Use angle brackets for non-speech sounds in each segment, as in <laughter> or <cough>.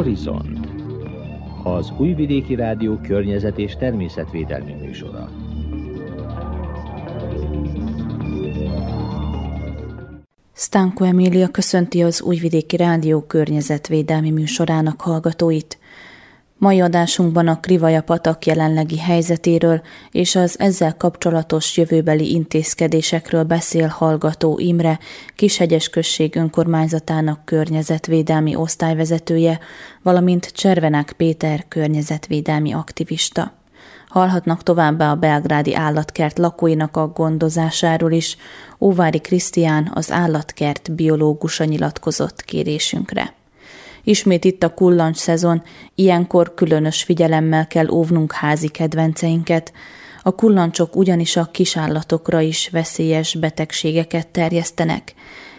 Horizont az Újvidéki Rádió környezet és természetvédelmi műsora. Stanko Emília köszönti az Újvidéki Rádió környezetvédelmi műsorának hallgatóit. Mai adásunkban a Krivaja patak jelenlegi helyzetéről és az ezzel kapcsolatos jövőbeli intézkedésekről beszél hallgató Imre, Kishegyes község önkormányzatának környezetvédelmi osztályvezetője, valamint Cservenák Péter környezetvédelmi aktivista. Hallhatnak továbbá a belgrádi állatkert lakóinak a gondozásáról is. Óvári Krisztián az állatkert biológusa nyilatkozott kérésünkre. Ismét itt a kullancs szezon, ilyenkor különös figyelemmel kell óvnunk házi kedvenceinket. A kullancsok ugyanis a kisállatokra is veszélyes betegségeket terjesztenek.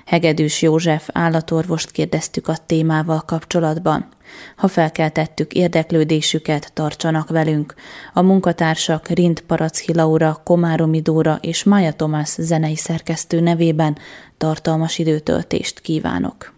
Hegedűs József állatorvost kérdeztük a témával kapcsolatban. Ha felkeltettük érdeklődésüket, tartsanak velünk. A munkatársak Rind Paracki Laura, Komáromi Dóra és Mája Tomás zenei szerkesztő nevében tartalmas időtöltést kívánok.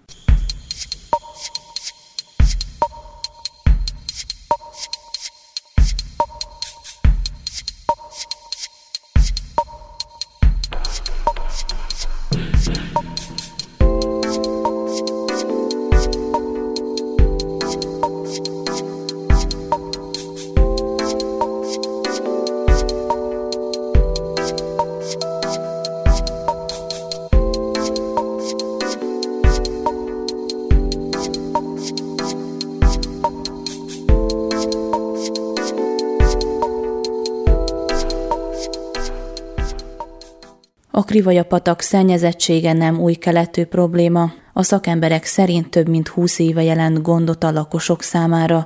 A Krivaja patak szennyezettsége nem új keletű probléma. A szakemberek szerint több mint 20 éve jelent gondot a lakosok számára.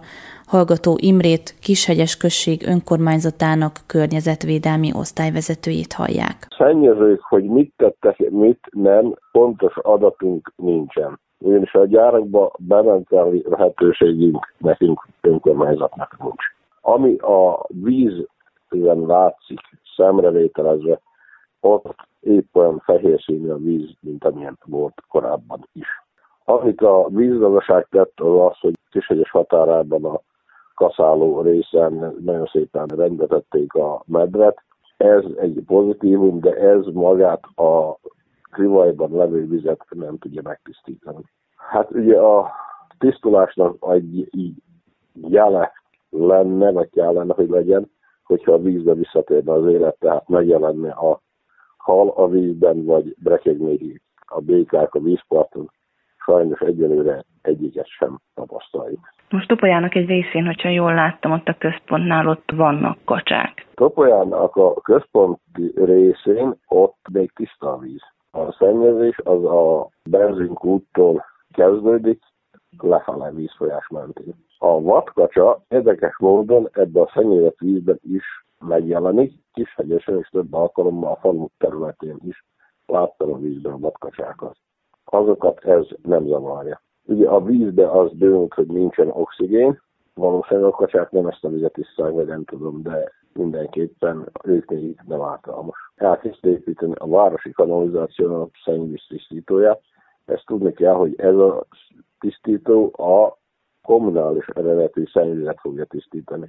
Hallgató Imrét, Kishegyes község önkormányzatának környezetvédelmi osztályvezetőjét hallják. Szennyezők, hogy mit tettek, mit nem, pontos adatunk nincsen. Ugyanis a gyárakba bementeli lehetőségünk nekünk önkormányzatnak nincs. Ami a vízben látszik szemrevételezve, ott épp olyan fehér színű a víz, mint amilyen volt korábban is. Amit a vízgazdaság tett, az az, hogy Kishegyes határában a kaszáló részen nagyon szépen rendetették a medret. Ez egy pozitívum, de ez magát a krivajban levő vizet nem tudja megtisztítani. Hát ugye a tisztulásnak egy jele lenne, vagy kellene, hogy legyen, hogyha a vízbe visszatérne az élet, tehát megjelenne a hal a vízben, vagy brekegnéri a békák a vízparton, sajnos egyelőre egyiket sem tapasztaljuk. Most Topolyának egy részén, hogyha jól láttam, ott a központnál ott vannak kacsák. Topolyának a központi részén ott még tiszta a víz. A szennyezés az a benzinkúttól kezdődik, lefele vízfolyás mentén. A vadkacsa érdekes módon ebben a szennyezett vízben is megjelenik, Kishegyesen és több alkalommal a falu területén is láttam a vízben a vadkacsákat. Azokat ez nem zavarja. Ugye a vízbe az dőnk, hogy nincsen oxigén, valószínűleg a kacsák nem ezt a vizet isszák, vagy nem tudom, de mindenképpen ők még nem alkalmas. Elkezdte építeni a városi kanalizáció a szennyvíz tisztítóját. Ezt tudni kell, hogy ez a tisztító a kommunális eredetű szennyvizet fogja tisztítani.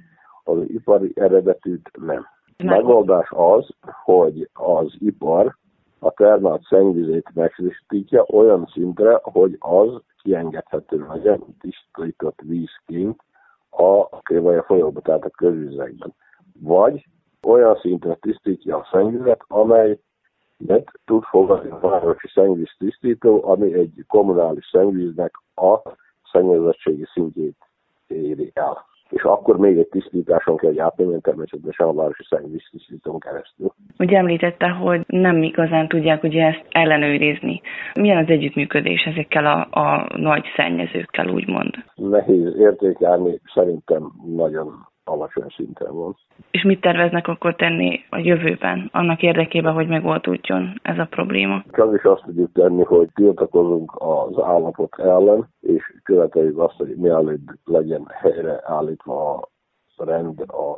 Az ipari eredetűt nem. Megoldás az, hogy az ipar a termált szennyvizét megtisztítja olyan szintre, hogy az kiengedhető legyen tisztított vízként a krévaja folyóba, tehát a közvizekben. Vagy olyan szintre tisztítja a szennyvizet, amely tud fogadni a városi szennyvíz tisztító, ami egy kommunális szennyvíznek a szennyezettségi szintjét éri el és akkor még egy tisztításon kell, hogy átmenjen természetesen a városi tisztítón keresztül. Ugye említette, hogy nem igazán tudják ugye ezt ellenőrizni. Milyen az együttműködés ezekkel a, a nagy szennyezőkkel, úgymond? Nehéz értékelni, szerintem nagyon alacsony szinten van. És mit terveznek akkor tenni a jövőben, annak érdekében, hogy megoldódjon ez a probléma? Csak is azt tudjuk tenni, hogy tiltakozunk az állapot ellen, és követeljük azt, hogy mielőtt legyen helyre állítva a rend a,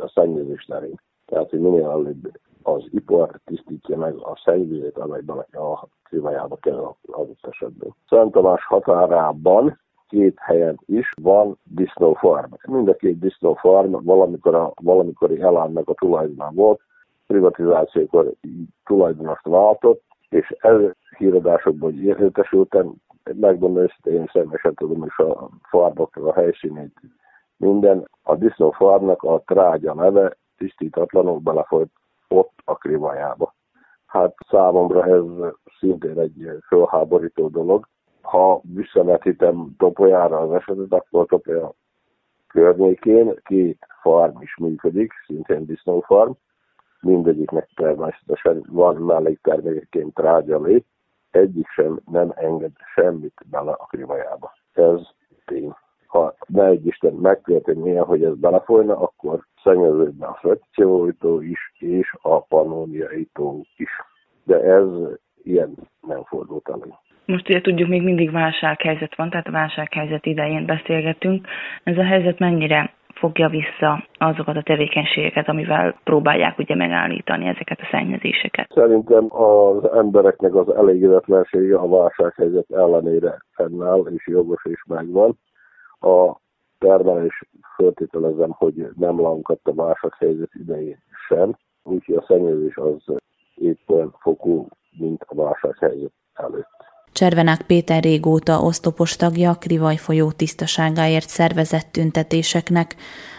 a szennyezés terén. Tehát, hogy minél előbb az ipar tisztítja meg a szennyvizet, amelyben a klímájába kell az esetben. Szent Tamás határában két helyen is van disznófarm. Mind a két disznófarm valamikor a valamikori elánnak a tulajdonán volt, privatizációkor tulajdonost váltott, és ez híradásokból értesültem, megmondom őszintén, én személyesen tudom is a farmoknak a helyszínét. Minden, a disznófarmnak a trágya neve tisztítatlanul belefolyt ott a krivajába. Hát számomra ez szintén egy fölháborító dolog. Ha visszavetítem Topolyára az esetet, akkor Topolya környékén két farm is működik, szintén disznófarm. Mindegyiknek természetesen van melléktermékeként trágyalé, egyik sem nem enged semmit bele a krivajába. Ez tény. Ha ne egy Isten megtörténnie, hogy ez belefolyna, akkor szennyeződne a frakcióító is, és a panóniai tó is. De ez ilyen nem fordult elő. Most ugye tudjuk, még mindig válsághelyzet van, tehát a válsághelyzet idején beszélgetünk. Ez a helyzet mennyire fogja vissza azokat a tevékenységeket, amivel próbálják ugye megállítani ezeket a szennyezéseket? Szerintem az embereknek az elégedetlensége a válsághelyzet ellenére fennáll, és jogos is megvan. A termelés föltételezem, hogy nem lankadt a válsághelyzet idején sem, úgyhogy a szennyezés az épp olyan fokú, mint a válsághelyzet előtt. Cservenák Péter régóta osztopos tagja a Krivaj folyó tisztaságáért szervezett tüntetéseknek.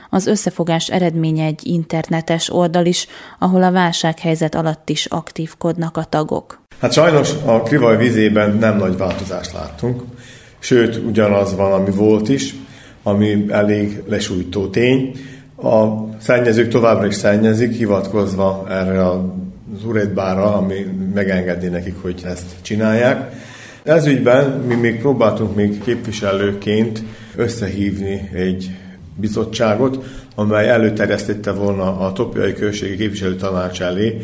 Az összefogás eredménye egy internetes oldal is, ahol a válsághelyzet alatt is aktívkodnak a tagok. Hát sajnos a Krivaj vizében nem nagy változást láttunk, sőt ugyanaz van, ami volt is, ami elég lesújtó tény. A szennyezők továbbra is szennyezik, hivatkozva erre az urétbára, ami megengedi nekik, hogy ezt csinálják. Ez ügyben mi még próbáltunk még képviselőként összehívni egy bizottságot, amely előterjesztette volna a Topiai Községi Képviselő Tanács elé,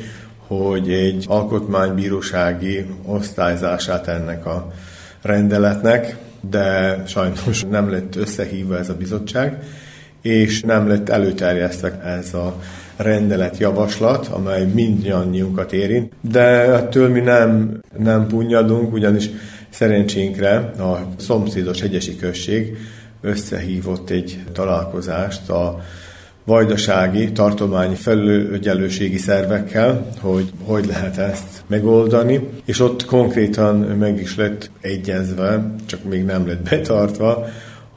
hogy egy alkotmánybírósági osztályzását ennek a rendeletnek, de sajnos nem lett összehívva ez a bizottság, és nem lett előterjesztve ez a rendelet javaslat, amely mindannyiunkat érint, de ettől mi nem, nem punyadunk, ugyanis szerencsénkre a szomszédos hegyesi község összehívott egy találkozást a vajdasági tartományi felügyelőségi szervekkel, hogy hogy lehet ezt megoldani, és ott konkrétan meg is lett egyezve, csak még nem lett betartva,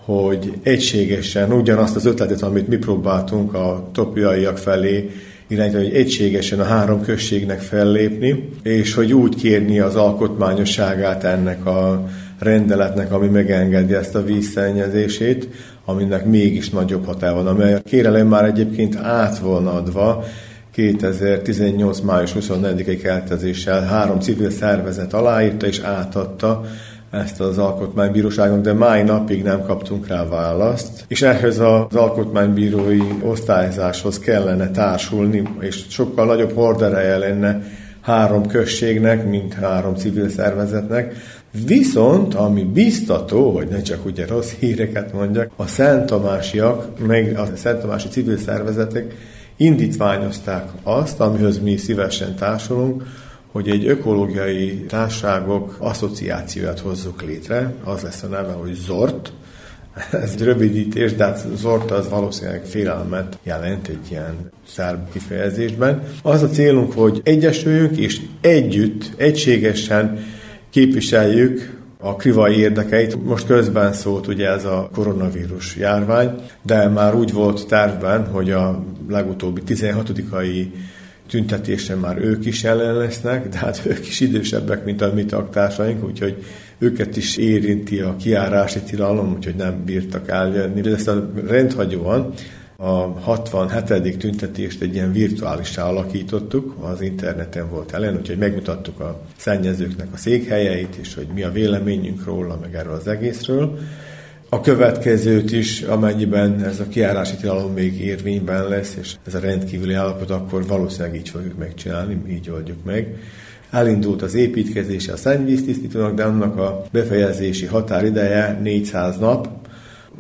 hogy egységesen ugyanazt az ötletet, amit mi próbáltunk a topiaiak felé irányítani, hogy egységesen a három községnek fellépni, és hogy úgy kérni az alkotmányosságát ennek a rendeletnek, ami megengedi ezt a vízszennyezését, aminek mégis nagyobb hatály van, amely a kérelem már egyébként át volna adva 2018. május 24-i keltezéssel három civil szervezet aláírta és átadta ezt az alkotmánybíróságon, de máj napig nem kaptunk rá választ, és ehhez az alkotmánybírói osztályzáshoz kellene társulni, és sokkal nagyobb hordereje lenne három községnek, mint három civil szervezetnek. Viszont, ami biztató, hogy ne csak ugye rossz híreket mondjak, a Szent Tamásiak, meg a Szent Tamási civil szervezetek indítványozták azt, amihez mi szívesen társulunk, hogy egy ökológiai társágok asszociációját hozzuk létre, az lesz a neve, hogy ZORT, <laughs> ez egy rövidítés, de hát Zort az valószínűleg félelmet jelent egy ilyen szerb kifejezésben. Az a célunk, hogy egyesüljünk és együtt, egységesen képviseljük a krivai érdekeit. Most közben szólt ugye ez a koronavírus járvány, de már úgy volt tervben, hogy a legutóbbi 16-ai tüntetésen már ők is jelen lesznek, de hát ők is idősebbek, mint a mi tagtársaink, úgyhogy őket is érinti a kiárási tilalom, úgyhogy nem bírtak eljönni. De ezt a rendhagyóan a 67. tüntetést egy ilyen virtuálisá alakítottuk, az interneten volt ellen, úgyhogy megmutattuk a szennyezőknek a székhelyeit, és hogy mi a véleményünk róla, meg erről az egészről a következőt is, amennyiben ez a kiárási tilalom még érvényben lesz, és ez a rendkívüli állapot, akkor valószínűleg így fogjuk megcsinálni, így oldjuk meg. Elindult az építkezése a szennyvíztisztítónak, de annak a befejezési határideje 400 nap,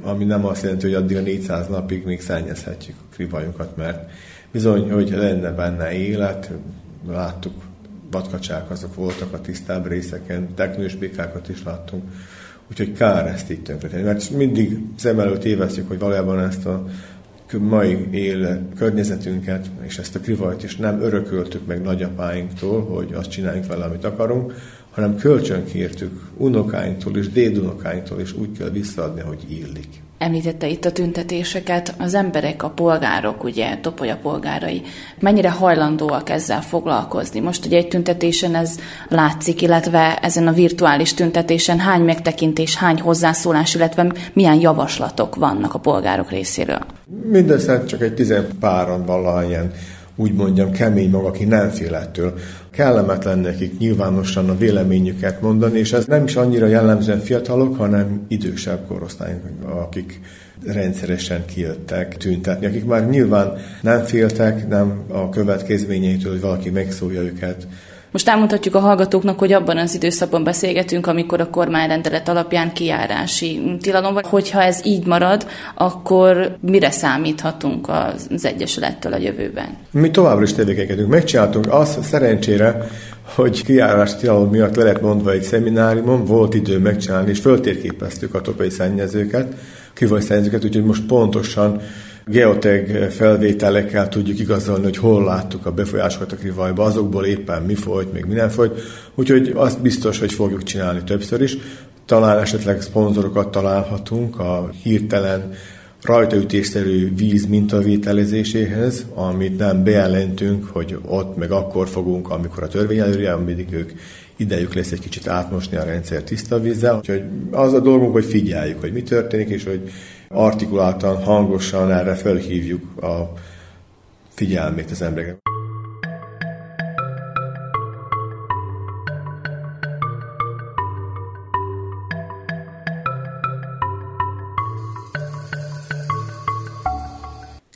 ami nem azt jelenti, hogy addig a 400 napig még szennyezhetjük a krivajokat, mert bizony, hogy lenne benne élet, láttuk, vadkacsák azok voltak a tisztább részeken, teknős békákat is láttunk, Úgyhogy kár ezt így tönkretenni, mert mindig szem előtt évesztjük, hogy valójában ezt a mai él környezetünket, és ezt a krivajt is nem örököltük meg nagyapáinktól, hogy azt csináljuk vele, amit akarunk, hanem kölcsönkértük unokáinktól és dédunokáinktól, és úgy kell visszaadni, hogy illik. Említette itt a tüntetéseket, az emberek, a polgárok, ugye, Topolya polgárai, mennyire hajlandóak ezzel foglalkozni? Most ugye egy tüntetésen ez látszik, illetve ezen a virtuális tüntetésen hány megtekintés, hány hozzászólás, illetve milyen javaslatok vannak a polgárok részéről? Mindössze csak egy tizenpáran valahányan úgy mondjam, kemény maga, aki nem fél ettől. Kellemetlen nekik nyilvánosan a véleményüket mondani, és ez nem is annyira jellemzően fiatalok, hanem idősebb korosztályok, akik rendszeresen kijöttek tüntetni, akik már nyilván nem féltek, nem a következményeitől, hogy valaki megszólja őket, most elmondhatjuk a hallgatóknak, hogy abban az időszakban beszélgetünk, amikor a kormányrendelet alapján kiárási tilalom van. Hogyha ez így marad, akkor mire számíthatunk az Egyesülettől a jövőben? Mi továbbra is tevékenykedünk. Megcsináltunk azt szerencsére, hogy kiárási tilalom miatt le lett mondva egy szemináriumon, volt idő megcsinálni, és föltérképeztük a topai szennyezőket, kivaj szennyezőket, úgyhogy most pontosan geotag felvételekkel tudjuk igazolni, hogy hol láttuk a befolyásokat a krivajba, azokból éppen mi folyt, még mi nem folyt. Úgyhogy azt biztos, hogy fogjuk csinálni többször is. Talán esetleg szponzorokat találhatunk a hirtelen rajtaütésszerű víz mintavételezéséhez, amit nem bejelentünk, hogy ott meg akkor fogunk, amikor a törvény előre, mindig ők idejük lesz egy kicsit átmosni a rendszer tiszta vízzel. Úgyhogy az a dolgunk, hogy figyeljük, hogy mi történik, és hogy artikuláltan, hangosan erre felhívjuk a figyelmét az emberek.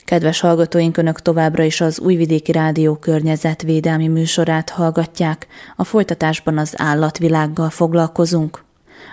Kedves hallgatóink, Önök továbbra is az Újvidéki Rádió környezetvédelmi műsorát hallgatják. A folytatásban az állatvilággal foglalkozunk.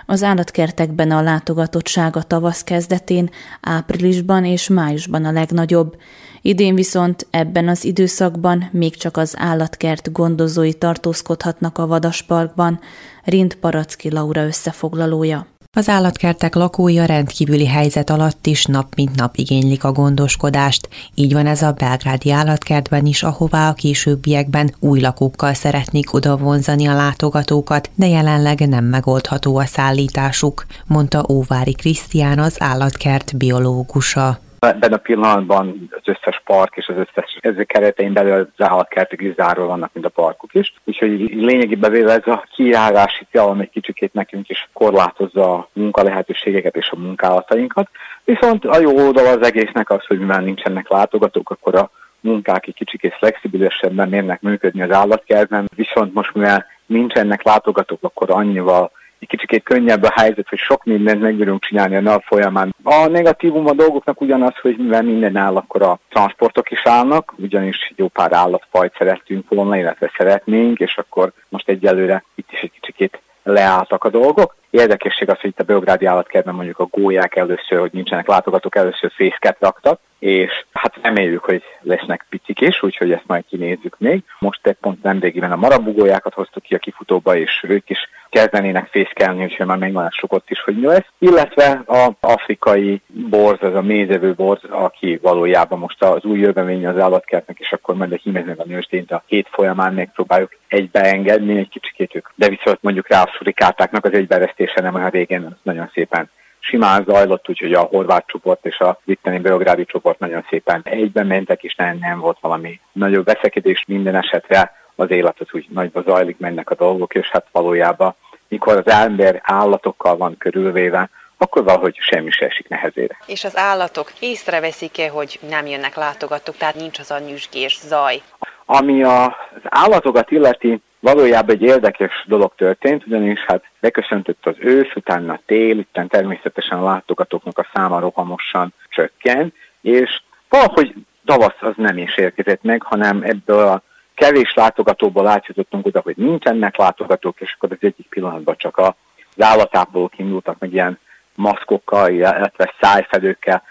Az állatkertekben a látogatottság a tavasz kezdetén, áprilisban és májusban a legnagyobb. Idén viszont ebben az időszakban még csak az állatkert gondozói tartózkodhatnak a Vadasparkban, Rind Paracki Laura összefoglalója. Az állatkertek lakója rendkívüli helyzet alatt is nap mint nap igénylik a gondoskodást. Így van ez a belgrádi állatkertben is, ahová a későbbiekben új lakókkal szeretnék oda vonzani a látogatókat, de jelenleg nem megoldható a szállításuk, mondta Óvári Krisztián az állatkert biológusa. Ebben a pillanatban az összes park és az összes ezek keretein belül az állatkertek is zárva vannak, mint a parkok is. Úgyhogy lényegében véve ez a kijárási tilalom egy kicsikét nekünk is korlátozza a munkalehetőségeket és a munkálatainkat. Viszont a jó oldal az egésznek az, hogy mivel nincsenek látogatók, akkor a munkák egy kicsikét flexibilisebben mérnek működni az állatkertben, viszont most mivel nincsenek látogatók, akkor annyival egy kicsit könnyebb a helyzet, hogy sok mindent meg tudunk csinálni a nap folyamán. A negatívum a dolgoknak ugyanaz, hogy mivel minden áll, akkor a transportok is állnak, ugyanis jó pár állatfajt szerettünk volna, illetve szeretnénk, és akkor most egyelőre itt is egy kicsit leálltak a dolgok. Érdekesség az, hogy itt a Beográdi állatkertben mondjuk a gólyák először, hogy nincsenek látogatók, először fészket raktak, és hát reméljük, hogy lesznek picik is, úgyhogy ezt majd kinézzük még. Most egy pont nemrégiben a marabugójákat hoztuk ki a kifutóba, és ők is kezdenének fészkelni, úgyhogy már meglássuk ott is, hogy mi lesz. Illetve a afrikai borz, az a mézevő borz, aki valójában most az új jövemény az állatkertnek, és akkor majd a hímeznek a nőstényt a hét folyamán megpróbáljuk egybeengedni egy kicsikét ők. De viszont mondjuk rá a surikátáknak az egybeeresztése nem olyan régen, az nagyon szépen simán zajlott, úgyhogy a horvát csoport és a vitteni beográdi csoport nagyon szépen egyben mentek, és nem, nem volt valami nagyobb veszekedés minden esetre az élet az úgy nagyba zajlik, mennek a dolgok, és hát valójában mikor az ember állatokkal van körülvéve, akkor valahogy semmi se esik nehezére. És az állatok észreveszik-e, hogy nem jönnek látogatók, tehát nincs az a nyüzsgés, zaj? Ami az állatokat illeti, valójában egy érdekes dolog történt, ugyanis hát beköszöntött az ősz, utána tél, utána természetesen a látogatóknak a száma rohamosan csökken, és valahogy tavasz az nem is érkezett meg, hanem ebből a kevés látogatóból átjutottunk oda, hogy nincsenek látogatók, és akkor az egyik pillanatban csak az állatápolók indultak meg ilyen maszkokkal, illetve szájfedőkkel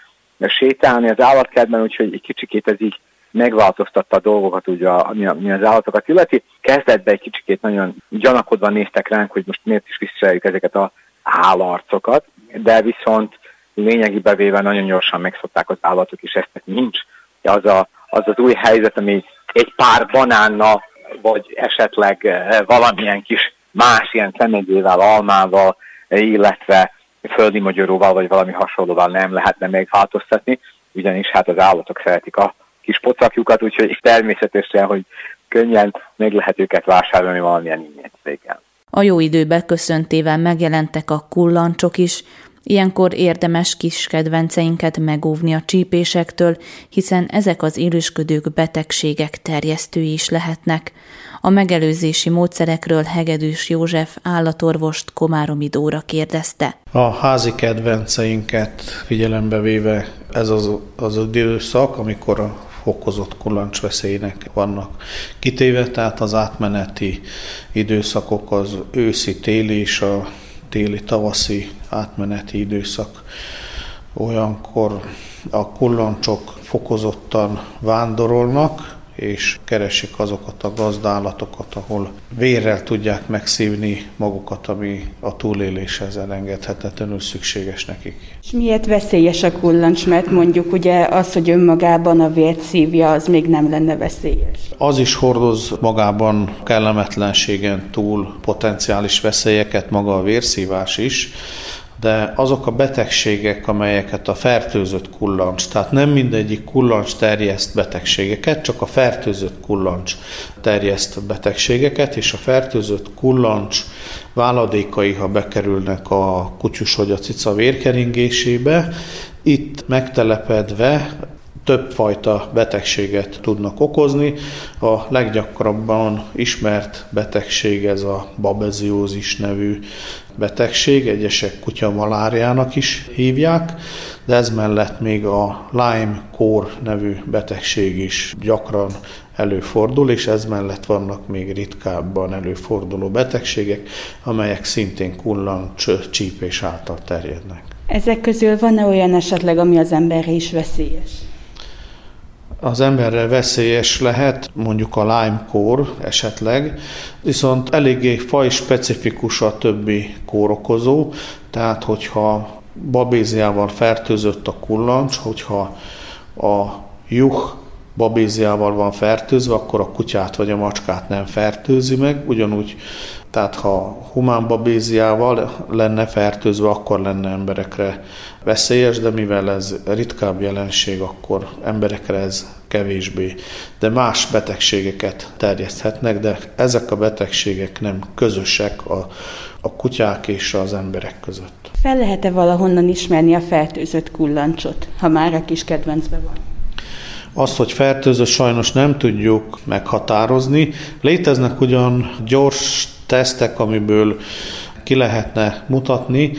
sétálni az állatkertben, úgyhogy egy kicsikét ez így megváltoztatta a dolgokat, ugye, ami, ami az állatokat illeti. Kezdetben egy kicsikét nagyon gyanakodva néztek ránk, hogy most miért is viseljük ezeket a állarcokat, de viszont lényegében véve nagyon gyorsan megszokták az állatok, és ezt nincs. Az, a, az az új helyzet, ami egy pár banánnal, vagy esetleg eh, valamilyen kis más ilyen szemegyével, almával, illetve földi magyaróval, vagy valami hasonlóval nem lehetne még változtatni, ugyanis hát az állatok szeretik a kis pocakjukat, úgyhogy természetesen, hogy könnyen meg lehet őket vásárolni valamilyen ingyen A jó időbe köszöntével megjelentek a kullancsok is, Ilyenkor érdemes kis kedvenceinket megóvni a csípésektől, hiszen ezek az élősködők betegségek terjesztői is lehetnek. A megelőzési módszerekről Hegedűs József állatorvost Komáromi Dóra kérdezte. A házi kedvenceinket figyelembe véve ez az az időszak, amikor a fokozott kullancsveszélynek vannak kitéve, tehát az átmeneti időszakok az őszi, téli és a téli-tavaszi átmeneti időszak. Olyankor a kullancsok fokozottan vándorolnak, és keresik azokat a gazdállatokat, ahol vérrel tudják megszívni magukat, ami a túléléshez elengedhetetlenül szükséges nekik. És miért veszélyes a kullancs? Mert mondjuk ugye az, hogy önmagában a vért szívja, az még nem lenne veszélyes. Az is hordoz magában kellemetlenségen túl potenciális veszélyeket, maga a vérszívás is, de azok a betegségek, amelyeket a fertőzött kullancs, tehát nem mindegyik kullancs terjeszt betegségeket, csak a fertőzött kullancs terjeszt betegségeket, és a fertőzött kullancs váladékai, ha bekerülnek a kutyus vagy a cica vérkeringésébe, itt megtelepedve többfajta betegséget tudnak okozni. A leggyakrabban ismert betegség ez a babeziózis nevű betegség, egyesek kutyamaláriának is hívják, de ez mellett még a Lyme kór nevű betegség is gyakran előfordul, és ez mellett vannak még ritkábban előforduló betegségek, amelyek szintén kullancs csípés által terjednek. Ezek közül van-e olyan esetleg, ami az emberre is veszélyes? Az emberre veszélyes lehet, mondjuk a Lyme kór esetleg, viszont eléggé faj specifikus a többi kórokozó, tehát hogyha babéziával fertőzött a kullancs, hogyha a juh babéziával van fertőzve, akkor a kutyát vagy a macskát nem fertőzi meg, ugyanúgy tehát ha humán babéziával lenne fertőzve, akkor lenne emberekre veszélyes, de mivel ez ritkább jelenség, akkor emberekre ez kevésbé. De más betegségeket terjeszthetnek, de ezek a betegségek nem közösek a, a kutyák és az emberek között. Fel lehet-e valahonnan ismerni a fertőzött kullancsot, ha már a kis kedvencben van? Azt, hogy fertőzött, sajnos nem tudjuk meghatározni. Léteznek ugyan gyors tesztek, amiből ki lehetne mutatni,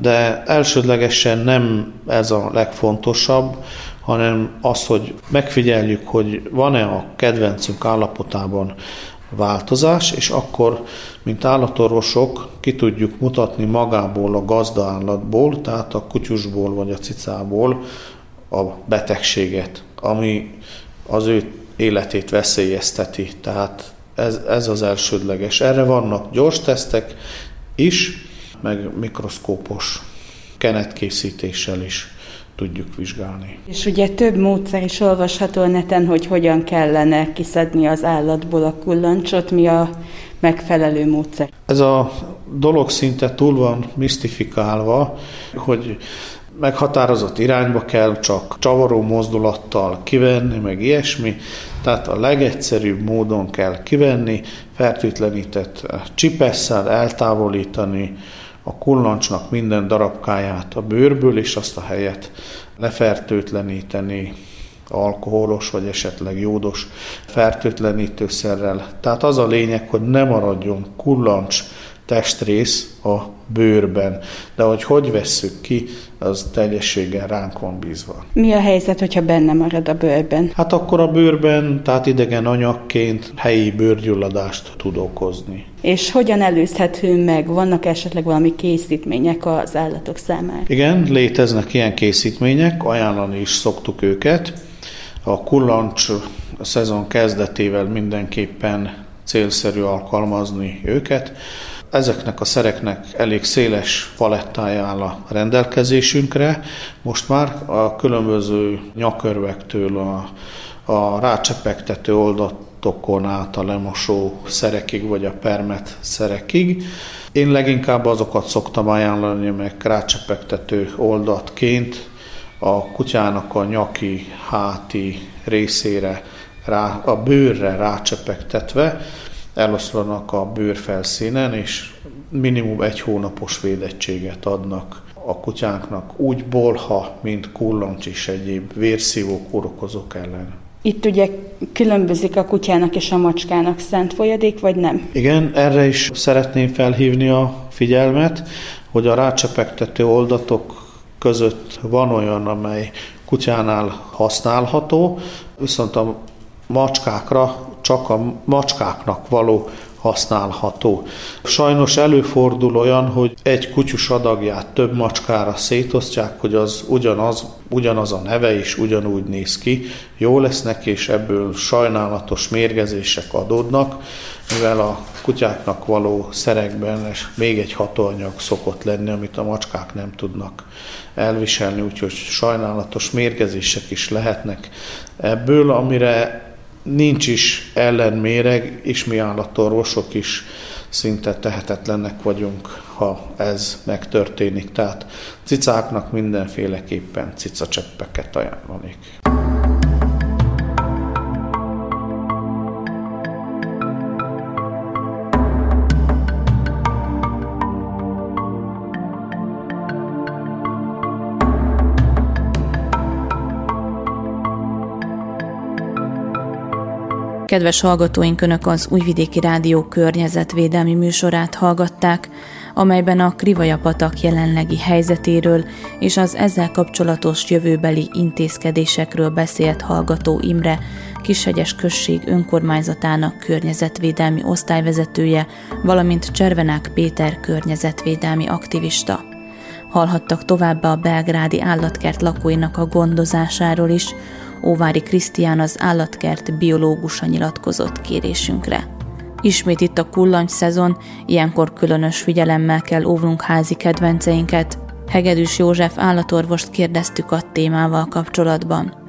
de elsődlegesen nem ez a legfontosabb, hanem az, hogy megfigyeljük, hogy van-e a kedvencünk állapotában változás, és akkor, mint állatorvosok, ki tudjuk mutatni magából a gazdaállatból, tehát a kutyusból vagy a cicából a betegséget, ami az ő életét veszélyezteti. Tehát ez, ez az elsődleges. Erre vannak gyors tesztek is, meg mikroszkópos kenetkészítéssel is tudjuk vizsgálni. És ugye több módszer is olvasható a neten, hogy hogyan kellene kiszedni az állatból a kullancsot, mi a megfelelő módszer. Ez a dolog szinte túl van misztifikálva, hogy meghatározott irányba kell csak csavaró mozdulattal kivenni, meg ilyesmi. Tehát a legegyszerűbb módon kell kivenni, fertőtlenített csipesszel eltávolítani a kullancsnak minden darabkáját a bőrből, és azt a helyet lefertőtleníteni alkoholos vagy esetleg jódos fertőtlenítőszerrel. Tehát az a lényeg, hogy ne maradjon kullancs testrész a bőrben. De hogy hogy vesszük ki, az teljességgel ránk van bízva. Mi a helyzet, hogyha benne marad a bőrben? Hát akkor a bőrben, tehát idegen anyagként helyi bőrgyulladást tud okozni. És hogyan előzhető meg? Vannak esetleg valami készítmények az állatok számára? Igen, léteznek ilyen készítmények, ajánlani is szoktuk őket. A kullancs a szezon kezdetével mindenképpen célszerű alkalmazni őket. Ezeknek a szereknek elég széles palettája áll a rendelkezésünkre. Most már a különböző nyakörvektől a, a rácsepegtető oldatokon át a lemosó szerekig, vagy a permet szerekig. Én leginkább azokat szoktam ajánlani, meg rácsepegtető oldatként a kutyának a nyaki, háti részére, rá, a bőrre rácsepegtetve, eloszlanak a bőrfelszínen, és minimum egy hónapos védettséget adnak a kutyánknak úgy bolha, mint kullancs és egyéb vérszívó kórokozók ellen. Itt ugye különbözik a kutyának és a macskának szent folyadék, vagy nem? Igen, erre is szeretném felhívni a figyelmet, hogy a rácsepegtető oldatok között van olyan, amely kutyánál használható, viszont a macskákra csak a macskáknak való használható. Sajnos előfordul olyan, hogy egy kutyus adagját több macskára szétosztják, hogy az ugyanaz, ugyanaz a neve is ugyanúgy néz ki, jó lesz neki, és ebből sajnálatos mérgezések adódnak, mivel a kutyáknak való szerekben még egy hatóanyag szokott lenni, amit a macskák nem tudnak elviselni, úgyhogy sajnálatos mérgezések is lehetnek ebből, amire nincs is ellenméreg, és mi állatorvosok is szinte tehetetlenek vagyunk, ha ez megtörténik. Tehát cicáknak mindenféleképpen cicacseppeket ajánlanék. Kedves hallgatóink, Önök az Újvidéki Rádió környezetvédelmi műsorát hallgatták, amelyben a Krivaja patak jelenlegi helyzetéről és az ezzel kapcsolatos jövőbeli intézkedésekről beszélt hallgató Imre, Kishegyes község önkormányzatának környezetvédelmi osztályvezetője, valamint Cservenák Péter környezetvédelmi aktivista. Hallhattak továbbá a belgrádi állatkert lakóinak a gondozásáról is, Óvári Krisztián az állatkert biológusa nyilatkozott kérésünkre. Ismét itt a kullancs szezon, ilyenkor különös figyelemmel kell óvnunk házi kedvenceinket. Hegedűs József állatorvost kérdeztük a témával kapcsolatban.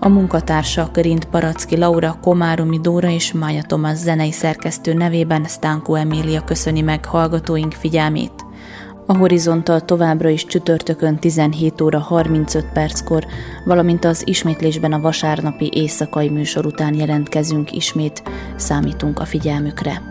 A munkatársak Rint Paracki Laura, Komáromi Dóra és Mája Tomasz zenei szerkesztő nevében Stánko Emília köszöni meg hallgatóink figyelmét. A horizontal továbbra is csütörtökön 17 óra 35 perckor, valamint az ismétlésben a vasárnapi éjszakai műsor után jelentkezünk ismét, számítunk a figyelmükre.